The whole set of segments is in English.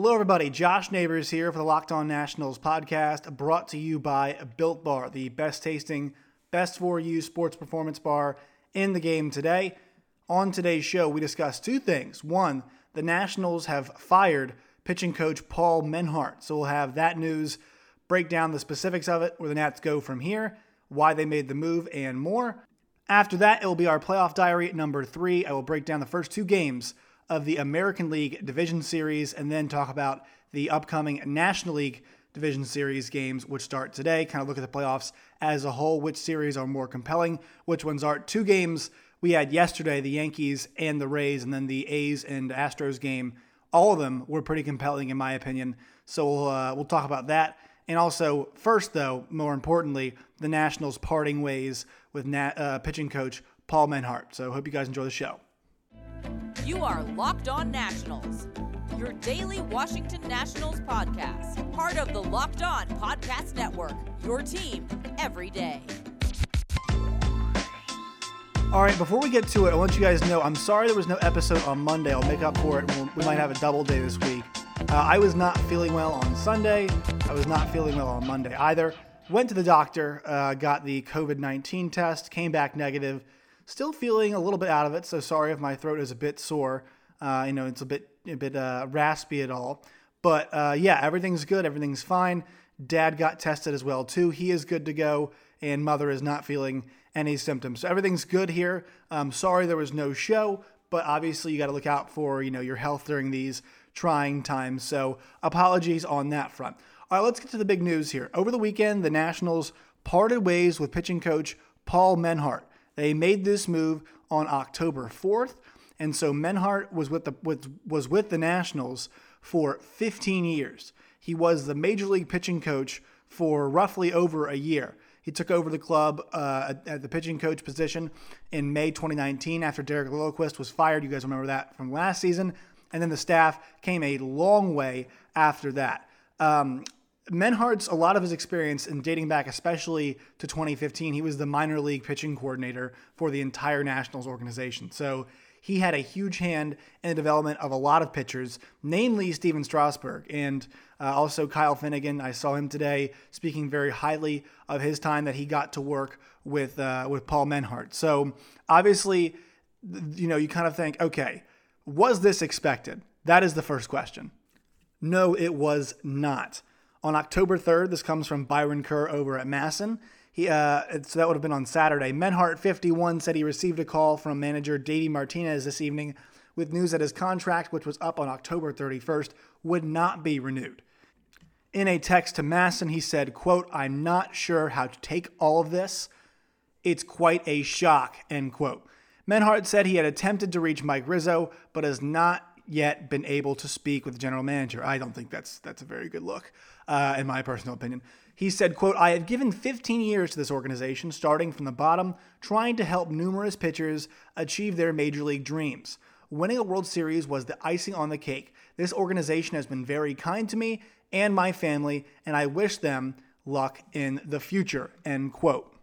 Hello, everybody. Josh Neighbors here for the Locked On Nationals podcast, brought to you by Built Bar, the best tasting, best for you sports performance bar in the game today. On today's show, we discuss two things. One, the Nationals have fired pitching coach Paul Menhart. So we'll have that news, break down the specifics of it, where the Nats go from here, why they made the move, and more. After that, it will be our playoff diary number three. I will break down the first two games of the American League Division Series and then talk about the upcoming National League Division Series games, which start today. Kind of look at the playoffs as a whole, which series are more compelling, which ones aren't. Two games we had yesterday the Yankees and the Rays, and then the A's and Astros game. All of them were pretty compelling, in my opinion. So we'll, uh, we'll talk about that. And also, first, though, more importantly, the Nationals parting ways with Nat, uh, pitching coach Paul Menhart. So hope you guys enjoy the show. You are Locked On Nationals, your daily Washington Nationals podcast, part of the Locked On Podcast Network, your team every day. All right, before we get to it, I want you guys to know I'm sorry there was no episode on Monday. I'll make up for it. We might have a double day this week. Uh, I was not feeling well on Sunday. I was not feeling well on Monday either. Went to the doctor, uh, got the COVID 19 test, came back negative. Still feeling a little bit out of it, so sorry if my throat is a bit sore. Uh, you know, it's a bit a bit uh, raspy at all. But uh, yeah, everything's good. Everything's fine. Dad got tested as well too. He is good to go, and mother is not feeling any symptoms. So everything's good here. Um, sorry there was no show, but obviously you got to look out for you know your health during these trying times. So apologies on that front. All right, let's get to the big news here. Over the weekend, the Nationals parted ways with pitching coach Paul Menhart. They made this move on October 4th, and so Menhart was with the was, was with the Nationals for 15 years. He was the major league pitching coach for roughly over a year. He took over the club uh, at the pitching coach position in May 2019 after Derek Lilliquist was fired. You guys remember that from last season. And then the staff came a long way after that. Um, Menhart's a lot of his experience in dating back, especially to 2015. He was the minor league pitching coordinator for the entire Nationals organization. So he had a huge hand in the development of a lot of pitchers, namely Stephen Strasburg and uh, also Kyle Finnegan. I saw him today speaking very highly of his time that he got to work with uh, with Paul Menhart. So obviously, you know, you kind of think, okay, was this expected? That is the first question. No, it was not. On October 3rd, this comes from Byron Kerr over at MASN. He, uh, so that would have been on Saturday. Menhart 51 said he received a call from manager Davey Martinez this evening with news that his contract, which was up on October 31st, would not be renewed. In a text to MASN, he said, quote, I'm not sure how to take all of this. It's quite a shock, end quote. Menhart said he had attempted to reach Mike Rizzo, but has not yet been able to speak with the general manager. I don't think that's that's a very good look, uh, in my personal opinion. He said, quote, I have given 15 years to this organization, starting from the bottom, trying to help numerous pitchers achieve their major league dreams. Winning a World Series was the icing on the cake. This organization has been very kind to me and my family, and I wish them luck in the future, end quote.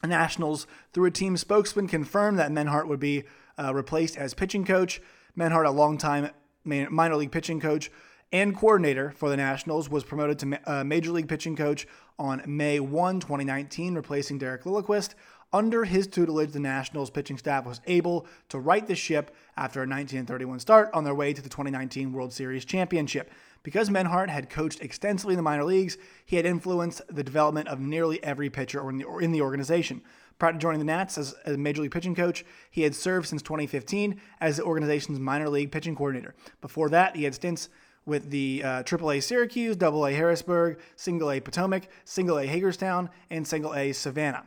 The Nationals, through a team spokesman, confirmed that Menhart would be uh, replaced as pitching coach. Menhart, a longtime minor league pitching coach, and coordinator for the Nationals, was promoted to uh, Major League pitching coach on May 1, 2019, replacing Derek Lilliquist. Under his tutelage, the Nationals pitching staff was able to right the ship after a 1931 start on their way to the 2019 World Series championship. Because Menhart had coached extensively in the minor leagues, he had influenced the development of nearly every pitcher in the organization. Prior to joining the Nats as a major league pitching coach, he had served since 2015 as the organization's minor league pitching coordinator. Before that, he had stints with the uh, AAA Syracuse, AA Harrisburg, Single A Potomac, Single A Hagerstown, and Single A Savannah.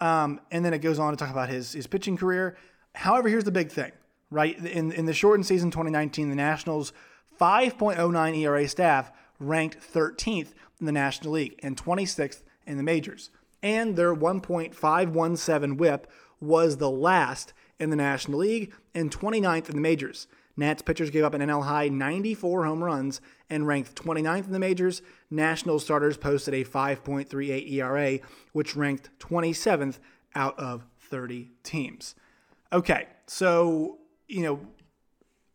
Um, and then it goes on to talk about his, his pitching career. However, here's the big thing, right? In, in the shortened season 2019, the Nationals' 5.09 ERA staff ranked 13th in the National League and 26th in the majors. And their 1.517 whip was the last in the National League and 29th in the majors. Nats pitchers gave up an NL high 94 home runs and ranked 29th in the majors. National starters posted a 5.38 ERA, which ranked 27th out of 30 teams. Okay, so, you know,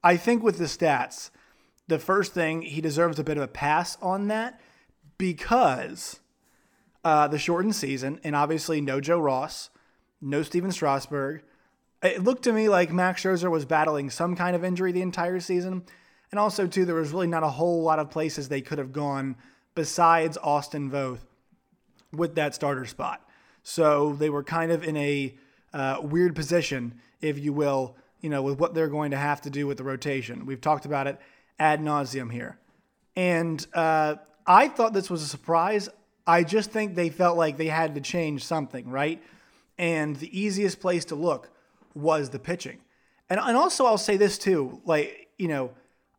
I think with the stats, the first thing, he deserves a bit of a pass on that because uh, the shortened season, and obviously no Joe Ross, no Stephen Strasburg. It looked to me like Max Scherzer was battling some kind of injury the entire season. And also, too, there was really not a whole lot of places they could have gone besides Austin Voth with that starter spot. So they were kind of in a uh, weird position, if you will, you know, with what they're going to have to do with the rotation. We've talked about it ad nauseum here. And uh, I thought this was a surprise. I just think they felt like they had to change something, right? And the easiest place to look was the pitching. And, and also, I'll say this too like, you know,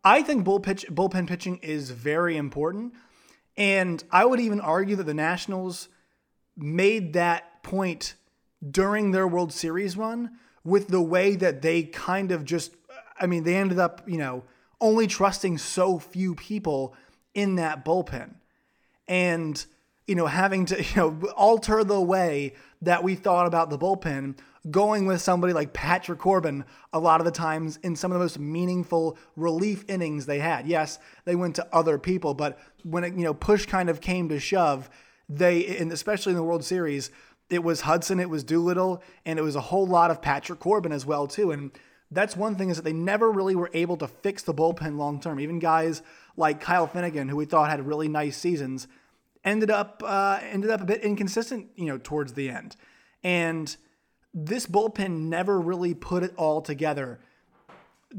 I think bull pitch, bullpen pitching is very important. And I would even argue that the Nationals made that point during their World Series run with the way that they kind of just, I mean, they ended up, you know, only trusting so few people in that bullpen. And, you know, having to, you know, alter the way that we thought about the bullpen, going with somebody like Patrick Corbin a lot of the times in some of the most meaningful relief innings they had. Yes, they went to other people, but when it, you know, push kind of came to shove, they, and especially in the World Series, it was Hudson, it was Doolittle, and it was a whole lot of Patrick Corbin as well too. And that's one thing is that they never really were able to fix the bullpen long term. Even guys like Kyle Finnegan, who we thought had really nice seasons, ended up uh, ended up a bit inconsistent, you know, towards the end. And this bullpen never really put it all together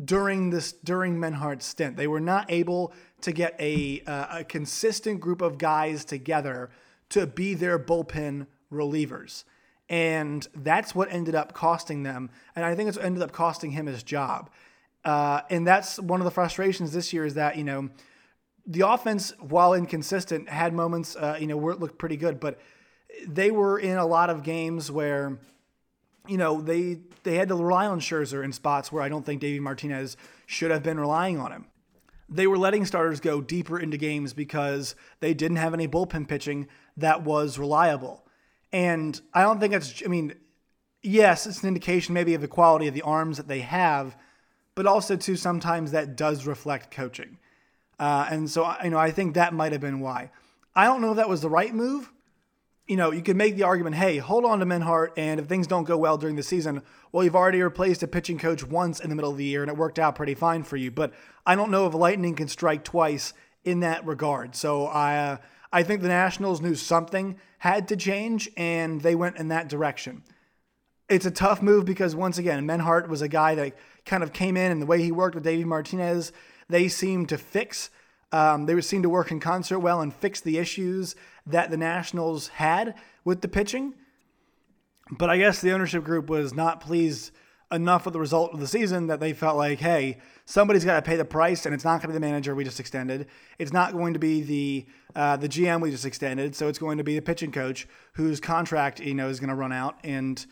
during this during Menhart's stint. They were not able to get a uh, a consistent group of guys together to be their bullpen relievers. And that's what ended up costing them. And I think it's ended up costing him his job. Uh, and that's one of the frustrations this year is that, you know, the offense, while inconsistent, had moments, uh, you know, where it looked pretty good, but they were in a lot of games where, you know, they they had to rely on Scherzer in spots where I don't think Davey Martinez should have been relying on him. They were letting starters go deeper into games because they didn't have any bullpen pitching that was reliable. And I don't think it's, I mean, yes, it's an indication maybe of the quality of the arms that they have, but also, too, sometimes that does reflect coaching. Uh, and so, you know, I think that might have been why. I don't know if that was the right move. You know, you could make the argument, hey, hold on to Menhart, and if things don't go well during the season, well, you've already replaced a pitching coach once in the middle of the year, and it worked out pretty fine for you. But I don't know if lightning can strike twice in that regard. So I, uh, I think the Nationals knew something had to change, and they went in that direction. It's a tough move because, once again, Menhart was a guy that kind of came in, and the way he worked with Davey Martinez, they seemed to fix. Um, they seemed to work in concert well and fix the issues that the Nationals had with the pitching. But I guess the ownership group was not pleased enough with the result of the season that they felt like, hey, somebody's got to pay the price, and it's not going to be the manager we just extended. It's not going to be the uh, the GM we just extended. So it's going to be the pitching coach whose contract you know is going to run out, and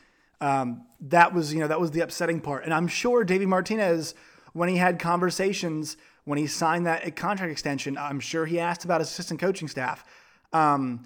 um, that was you know that was the upsetting part. And I'm sure Davey Martinez, when he had conversations when he signed that contract extension, I'm sure he asked about his assistant coaching staff, um,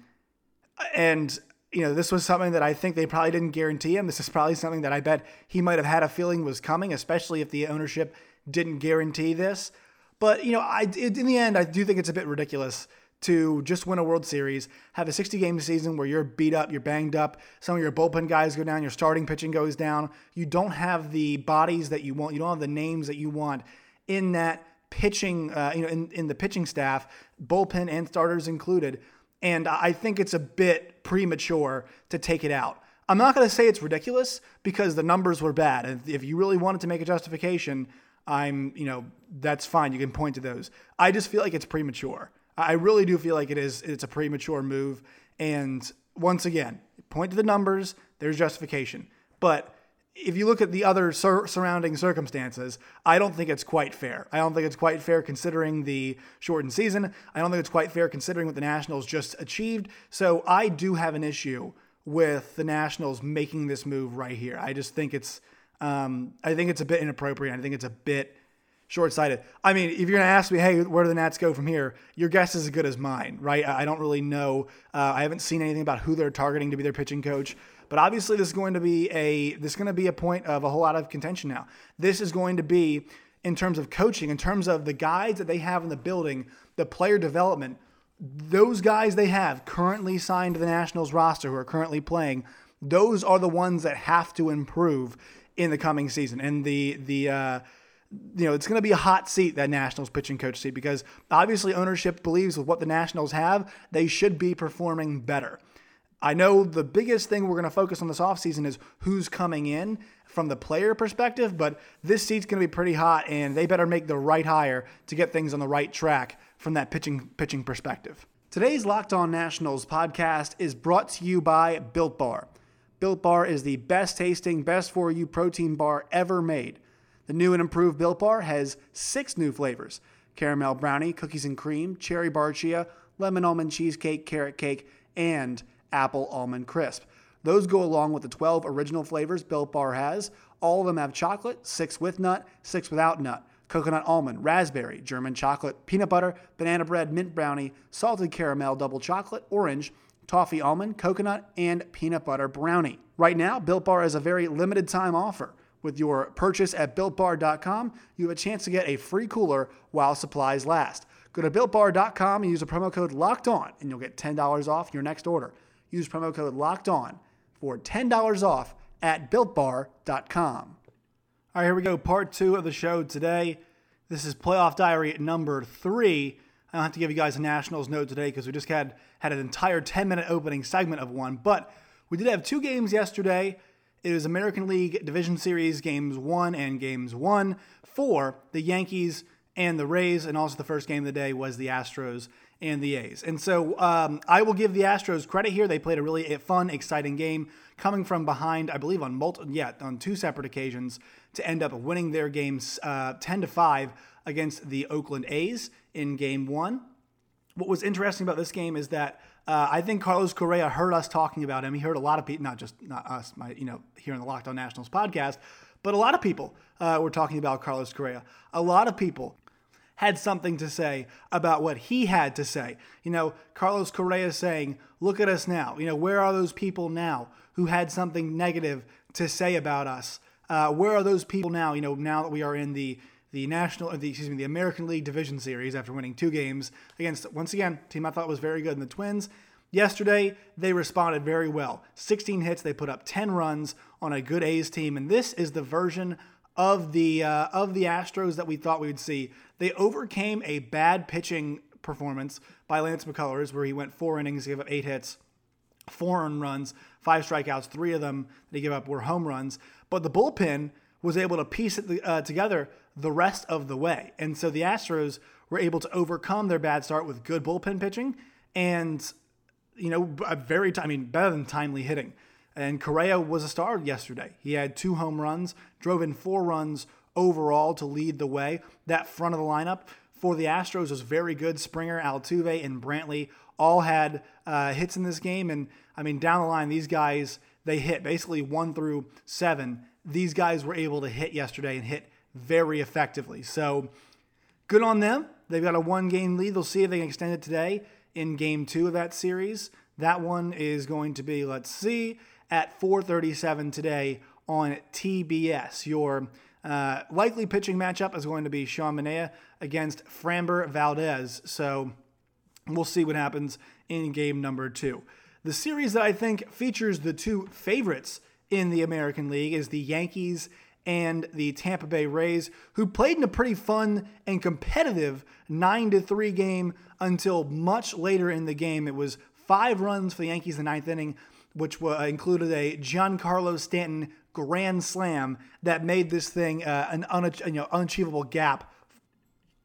and you know, this was something that I think they probably didn't guarantee him. This is probably something that I bet he might have had a feeling was coming, especially if the ownership didn't guarantee this. But, you know, I, in the end, I do think it's a bit ridiculous to just win a World Series, have a 60 game season where you're beat up, you're banged up, some of your bullpen guys go down, your starting pitching goes down. You don't have the bodies that you want, you don't have the names that you want in that pitching, uh, you know, in, in the pitching staff, bullpen and starters included. And I think it's a bit premature to take it out. I'm not going to say it's ridiculous because the numbers were bad. And if you really wanted to make a justification, I'm, you know, that's fine. You can point to those. I just feel like it's premature. I really do feel like it is. It's a premature move. And once again, point to the numbers. There's justification. But if you look at the other sur- surrounding circumstances, I don't think it's quite fair. I don't think it's quite fair considering the shortened season. I don't think it's quite fair considering what the Nationals just achieved. So I do have an issue with the Nationals making this move right here. I just think it's um, I think it's a bit inappropriate. I think it's a bit short sighted. I mean, if you're going to ask me, hey, where do the Nats go from here? Your guess is as good as mine, right? I don't really know. Uh, I haven't seen anything about who they're targeting to be their pitching coach. But obviously, this is going to be a this is going to be a point of a whole lot of contention now. This is going to be in terms of coaching, in terms of the guys that they have in the building, the player development, those guys they have currently signed to the Nationals roster who are currently playing, those are the ones that have to improve in the coming season. And the the uh, you know, it's going to be a hot seat, that Nationals pitching coach seat, because obviously ownership believes with what the Nationals have, they should be performing better. I know the biggest thing we're going to focus on this offseason is who's coming in from the player perspective, but this seat's going to be pretty hot, and they better make the right hire to get things on the right track from that pitching pitching perspective. Today's Locked On Nationals podcast is brought to you by Built Bar. Built Bar is the best tasting, best for you protein bar ever made. The new and improved Built Bar has six new flavors caramel brownie, cookies and cream, cherry barcia, lemon almond cheesecake, carrot cake, and apple almond crisp. Those go along with the 12 original flavors Built Bar has. All of them have chocolate, six with nut, six without nut, coconut almond, raspberry, German chocolate, peanut butter, banana bread, mint brownie, salted caramel, double chocolate, orange, toffee almond, coconut, and peanut butter brownie. Right now, Built Bar is a very limited time offer. With your purchase at builtbar.com, you have a chance to get a free cooler while supplies last. Go to builtbar.com and use the promo code LOCKED ON, and you'll get $10 off your next order. Use promo code LOCKED ON for $10 off at builtbar.com. All right, here we go. Part two of the show today. This is playoff diary number three. I don't have to give you guys a Nationals note today because we just had had an entire 10 minute opening segment of one. But we did have two games yesterday. It was American League Division Series games one and games one for the Yankees and the Rays, and also the first game of the day was the Astros and the A's. And so um, I will give the Astros credit here. They played a really fun, exciting game, coming from behind, I believe, on multi, yeah, on two separate occasions to end up winning their games uh, 10 to five against the Oakland A's in Game One. What was interesting about this game is that uh, I think Carlos Correa heard us talking about him. He heard a lot of people, not just not us, my you know here in the Locked On Nationals podcast, but a lot of people uh, were talking about Carlos Correa. A lot of people had something to say about what he had to say. You know, Carlos Correa saying, Look at us now. You know, where are those people now who had something negative to say about us? Uh, where are those people now? You know, now that we are in the the national, the, excuse me, the American League Division Series after winning two games against once again team I thought was very good in the Twins. Yesterday, they responded very well. 16 hits, they put up 10 runs on a good A's team, and this is the version of the uh, of the Astros that we thought we would see. They overcame a bad pitching performance by Lance McCullers, where he went four innings, gave up eight hits, four earned runs, five strikeouts. Three of them that he gave up were home runs. But the bullpen was able to piece it uh, together the rest of the way, and so the Astros were able to overcome their bad start with good bullpen pitching and you know a very I mean better than timely hitting. And Correa was a star yesterday. He had two home runs, drove in four runs overall to lead the way. That front of the lineup for the Astros was very good. Springer, Altuve, and Brantley all had uh, hits in this game. And I mean, down the line, these guys, they hit basically one through seven. These guys were able to hit yesterday and hit very effectively. So good on them. They've got a one game lead. They'll see if they can extend it today in game two of that series. That one is going to be, let's see, at 4:37 today on TBS. Your uh, likely pitching matchup is going to be Sean Manaea against Framber Valdez. So we'll see what happens in game number two. The series that I think features the two favorites in the American League is the Yankees and the Tampa Bay Rays, who played in a pretty fun and competitive 9 to 3 game until much later in the game. It was five runs for the Yankees in the ninth inning which uh, included a Giancarlo Stanton grand slam that made this thing uh, an un- you know, unachievable gap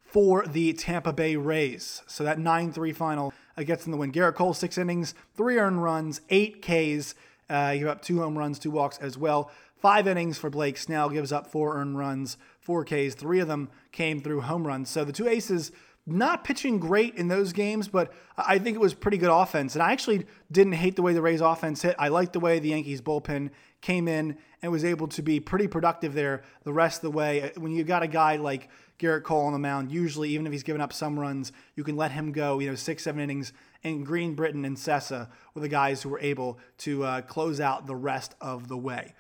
for the Tampa Bay Rays. So that 9 3 final uh, gets in the win. Gerrit Cole, six innings, three earned runs, eight Ks. Uh, he gave up two home runs, two walks as well. Five innings for Blake Snell, gives up four earned runs, four Ks. Three of them came through home runs. So the two aces not pitching great in those games, but I think it was pretty good offense. And I actually didn't hate the way the Rays offense hit. I liked the way the Yankees bullpen came in and was able to be pretty productive there the rest of the way. When you got a guy like Gerrit Cole on the mound, usually even if he's given up some runs, you can let him go, you know, six, seven innings. And Green, Britton and Cessa were the guys who were able to uh, close out the rest of the way.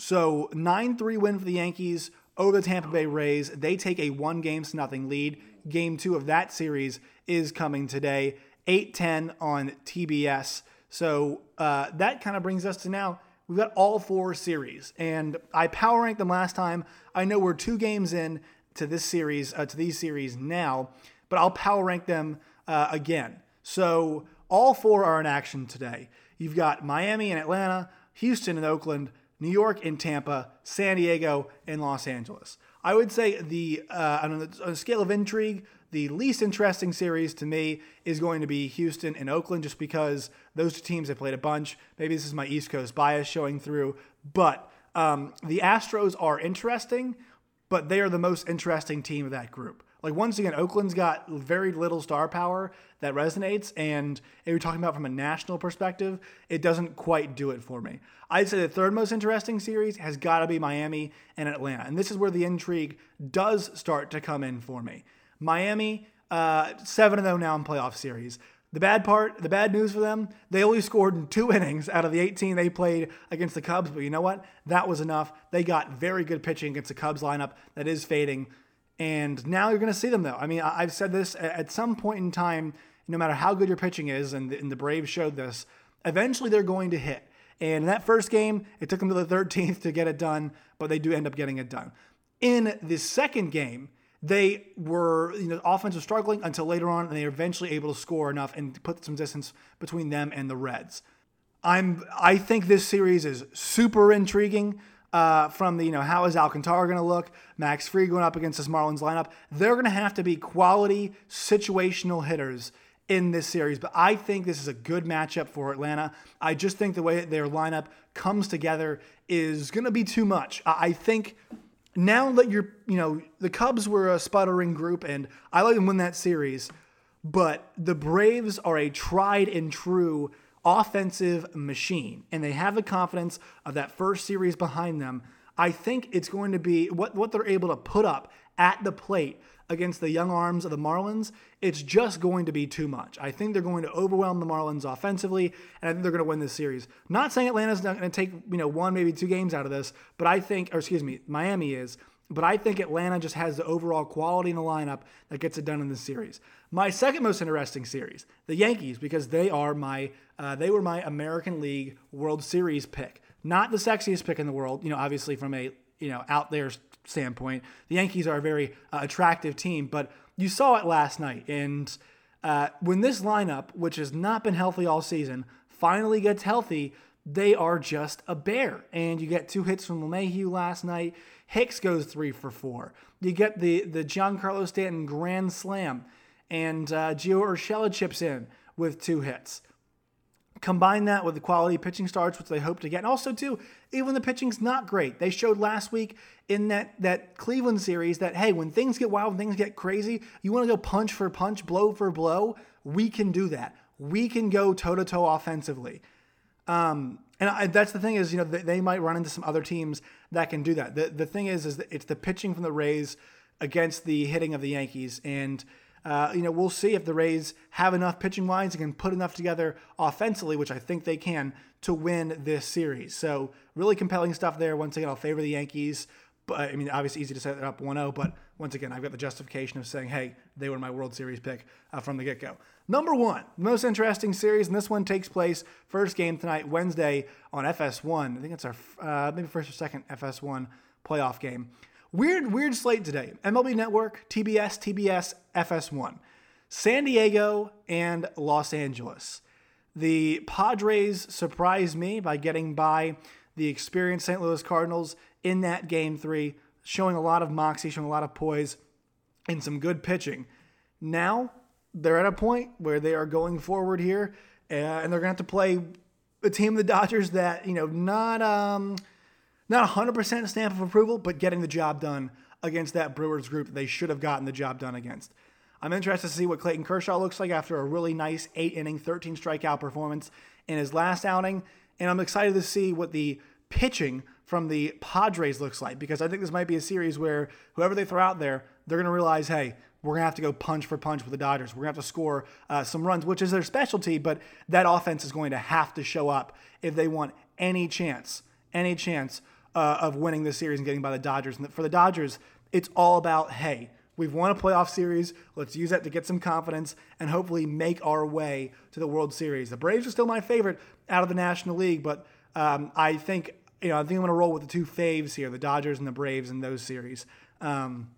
So 9 3 win for the Yankees over the Tampa Bay Rays. They take a one game to nothing lead. Game two of that series is coming today, 8 10 on TBS. So uh, that kind of brings us to now. We've got all four series, and I power ranked them last time. I know we're two games in to this series, uh, to these series now, but I'll power rank them uh, again. So all four are in action today. You've got Miami and Atlanta, Houston and Oakland, New York and Tampa, San Diego and Los Angeles. I would say the uh, on, a, scale of intrigue, the least interesting series to me is going to be Houston and Oakland, just because those two teams have played a bunch. Maybe this is my East Coast bias showing through, but um, the Astros are interesting, but they are the most interesting team of that group. Like once again, Oakland's got very little star power that resonates, and if you're talking about from a national perspective, it doesn't quite do it for me. I'd say the third most interesting series has got to be Miami and Atlanta, and this is where the intrigue does start to come in for me. Miami, uh, seven zero now in playoff series. The bad part, the bad news for them, they only scored in two innings out of the 18 they played against the Cubs. But you know what? That was enough. They got very good pitching against the Cubs lineup that is fading. And now you're going to see them, though. I mean, I've said this at some point in time, no matter how good your pitching is, and the, and the Braves showed this, eventually they're going to hit. And in that first game, it took them to the 13th to get it done, but they do end up getting it done. In the second game, they were, you know, offense was struggling until later on, and they were eventually able to score enough and put some distance between them and the Reds. I'm, I think this series is super intriguing uh, from the, you know, how is Alcantara going to look? Max Fried going up against this Marlins lineup. They're going to have to be quality situational hitters in this series, but I think this is a good matchup for Atlanta. I just think the way their lineup comes together is going to be too much. I think now that you're, you know, the Cubs were a sputtering group, and I like them win that series, but the Braves are a tried and true offensive machine, and they have the confidence of that first series behind them. I think it's going to be what, what they're able to put up at the plate against the young arms of the Marlins, it's just going to be too much. I think they're going to overwhelm the Marlins offensively, and I think they're going to win this series. Not saying Atlanta's not going to take, you know, one, maybe two games out of this, but I think, or excuse me, Miami is. But I think Atlanta just has the overall quality in the lineup that gets it done in this series. My second most interesting series, the Yankees, because they are my uh, they were my American League World Series pick. Not the sexiest pick in the world, you know, obviously from a you know out there standpoint. The Yankees are a very uh, attractive team, but you saw it last night. And uh, when this lineup, which has not been healthy all season, finally gets healthy, they are just a bear. And you get two hits from LeMahieu last night. Hicks goes three for four. You get the the Giancarlo Stanton grand slam and uh, Gio Urshela chips in with two hits. Combine that with the quality pitching starts, which they hope to get. And also, too, even the pitching's not great. They showed last week in that, that Cleveland series that, hey, when things get wild, when things get crazy, you want to go punch for punch, blow for blow. We can do that. We can go toe to toe offensively. Um, and I, that's the thing is, you know, they, they, might run into some other teams that can do that. The, the thing is, is that it's the pitching from the Rays against the hitting of the Yankees. And uh, you know, we'll see if the Rays have enough pitching wise and can put enough together offensively, which I think they can, to win this series. So, really compelling stuff there. Once again, I'll favor the Yankees. But I mean, obviously, easy to set it up 1 0. But once again, I've got the justification of saying, hey, they were my World Series pick uh, from the get go. Number one, most interesting series, and this one takes place first game tonight, Wednesday on FS1. I think it's our uh, maybe first or second FS1 playoff game. Weird, weird slate today. MLB Network, TBS, TBS, FS1. San Diego and Los Angeles. The Padres surprised me by getting by the experienced St. Louis Cardinals in that game three, showing a lot of moxie, showing a lot of poise, and some good pitching. Now they're at a point where they are going forward here, and they're going to have to play a team of the Dodgers that you know not um, not 100% stamp of approval, but getting the job done against that Brewers group they should have gotten the job done against. I'm interested to see what Clayton Kershaw looks like after a really nice eight inning, 13 strikeout performance in his last outing. And I'm excited to see what the pitching from the Padres looks like because I think this might be a series where whoever they throw out there, they're going to realize, hey, we're going to have to go punch for punch with the Dodgers. We're going to have to score uh, some runs, which is their specialty, but that offense is going to have to show up if they want any chance, any chance uh, of winning this series and getting by the Dodgers. And for the Dodgers, it's all about hey, we've won a playoff series. Let's use that to get some confidence and hopefully make our way to the World Series. The Braves are still my favorite out of the National League, but um, I think you know I think I'm going to roll with the two faves here, the Dodgers and the Braves in those series. Um,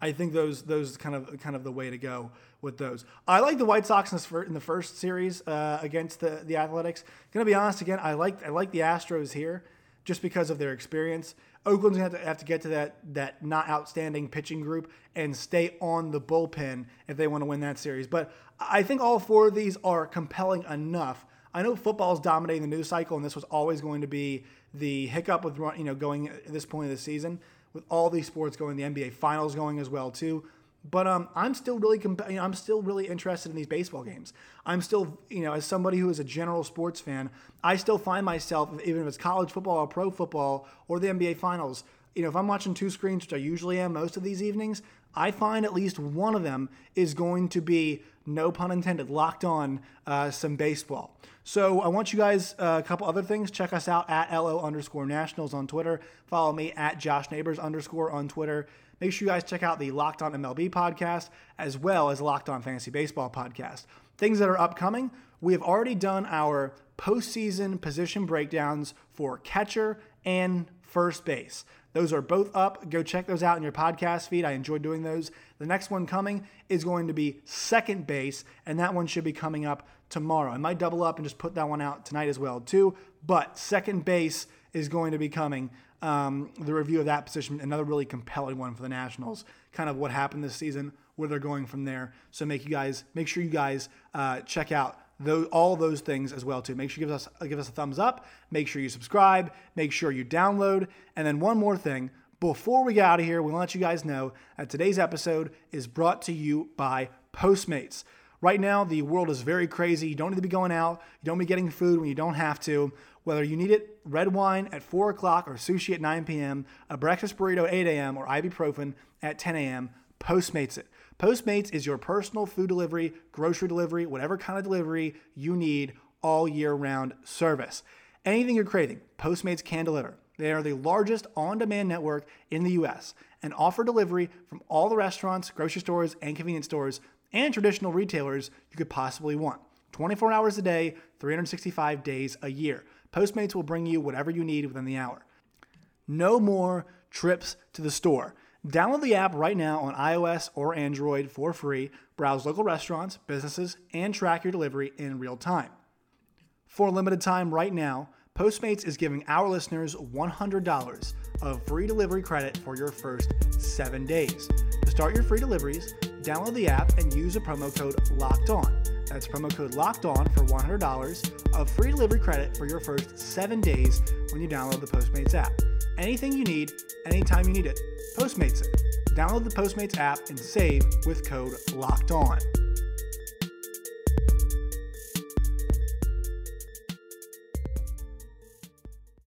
I think those those kind of kind of the way to go with those. I like the White Sox in, in the first series uh, against the the Athletics. Gonna be honest again, I like I like the Astros here just because of their experience. Oakland's gonna have to, have to get to that that not outstanding pitching group and stay on the bullpen if they want to win that series. But I think all four of these are compelling enough. I know football is dominating the news cycle, and this was always going to be the hiccup with you know going at this point of the season with all these sports going, the NBA finals going as well too. But um, I'm still really comp- you know, I'm still really interested in these baseball games. I'm still, you know, as somebody who is a general sports fan, I still find myself, even if it's college football or pro football or the NBA finals, you know, if I'm watching two screens, which I usually am most of these evenings, I find at least one of them is going to be, no pun intended, locked on uh, some baseball. So I want you guys uh, a couple other things. Check us out at LO underscore nationals on Twitter. Follow me at Josh Neighbors underscore on Twitter. Make sure you guys check out the Locked On MLB podcast as well as Locked On Fantasy Baseball podcast. Things that are upcoming, we have already done our postseason position breakdowns for catcher and first base. Those are both up. Go check those out in your podcast feed. I enjoy doing those. The next one coming is going to be second base, and that one should be coming up tomorrow. I might double up and just put that one out tonight as well too. But second base is going to be coming. Um, the review of that position, another really compelling one for the Nationals. Kind of what happened this season, where they're going from there. So make you guys make sure you guys uh, check out those, all those things as well too. Make sure you give us give us a thumbs up. Make sure you subscribe. Make sure you download. And then one more thing. Before we get out of here, we want to let you guys know that today's episode is brought to you by Postmates. Right now, the world is very crazy. You don't need to be going out. You don't be getting food when you don't have to. Whether you need it, red wine at 4 o'clock or sushi at 9 p.m., a breakfast burrito at 8 a.m., or ibuprofen at 10 a.m., Postmates it. Postmates is your personal food delivery, grocery delivery, whatever kind of delivery you need all year round service. Anything you're craving, Postmates can deliver. They are the largest on demand network in the US and offer delivery from all the restaurants, grocery stores, and convenience stores and traditional retailers you could possibly want. 24 hours a day, 365 days a year. Postmates will bring you whatever you need within the hour. No more trips to the store. Download the app right now on iOS or Android for free. Browse local restaurants, businesses, and track your delivery in real time. For a limited time right now, Postmates is giving our listeners $100 of free delivery credit for your first seven days. To start your free deliveries, download the app and use a promo code LOCKED ON. That's promo code LOCKED ON for $100 of free delivery credit for your first seven days when you download the Postmates app. Anything you need, anytime you need it, Postmates it. Download the Postmates app and save with code LOCKED ON.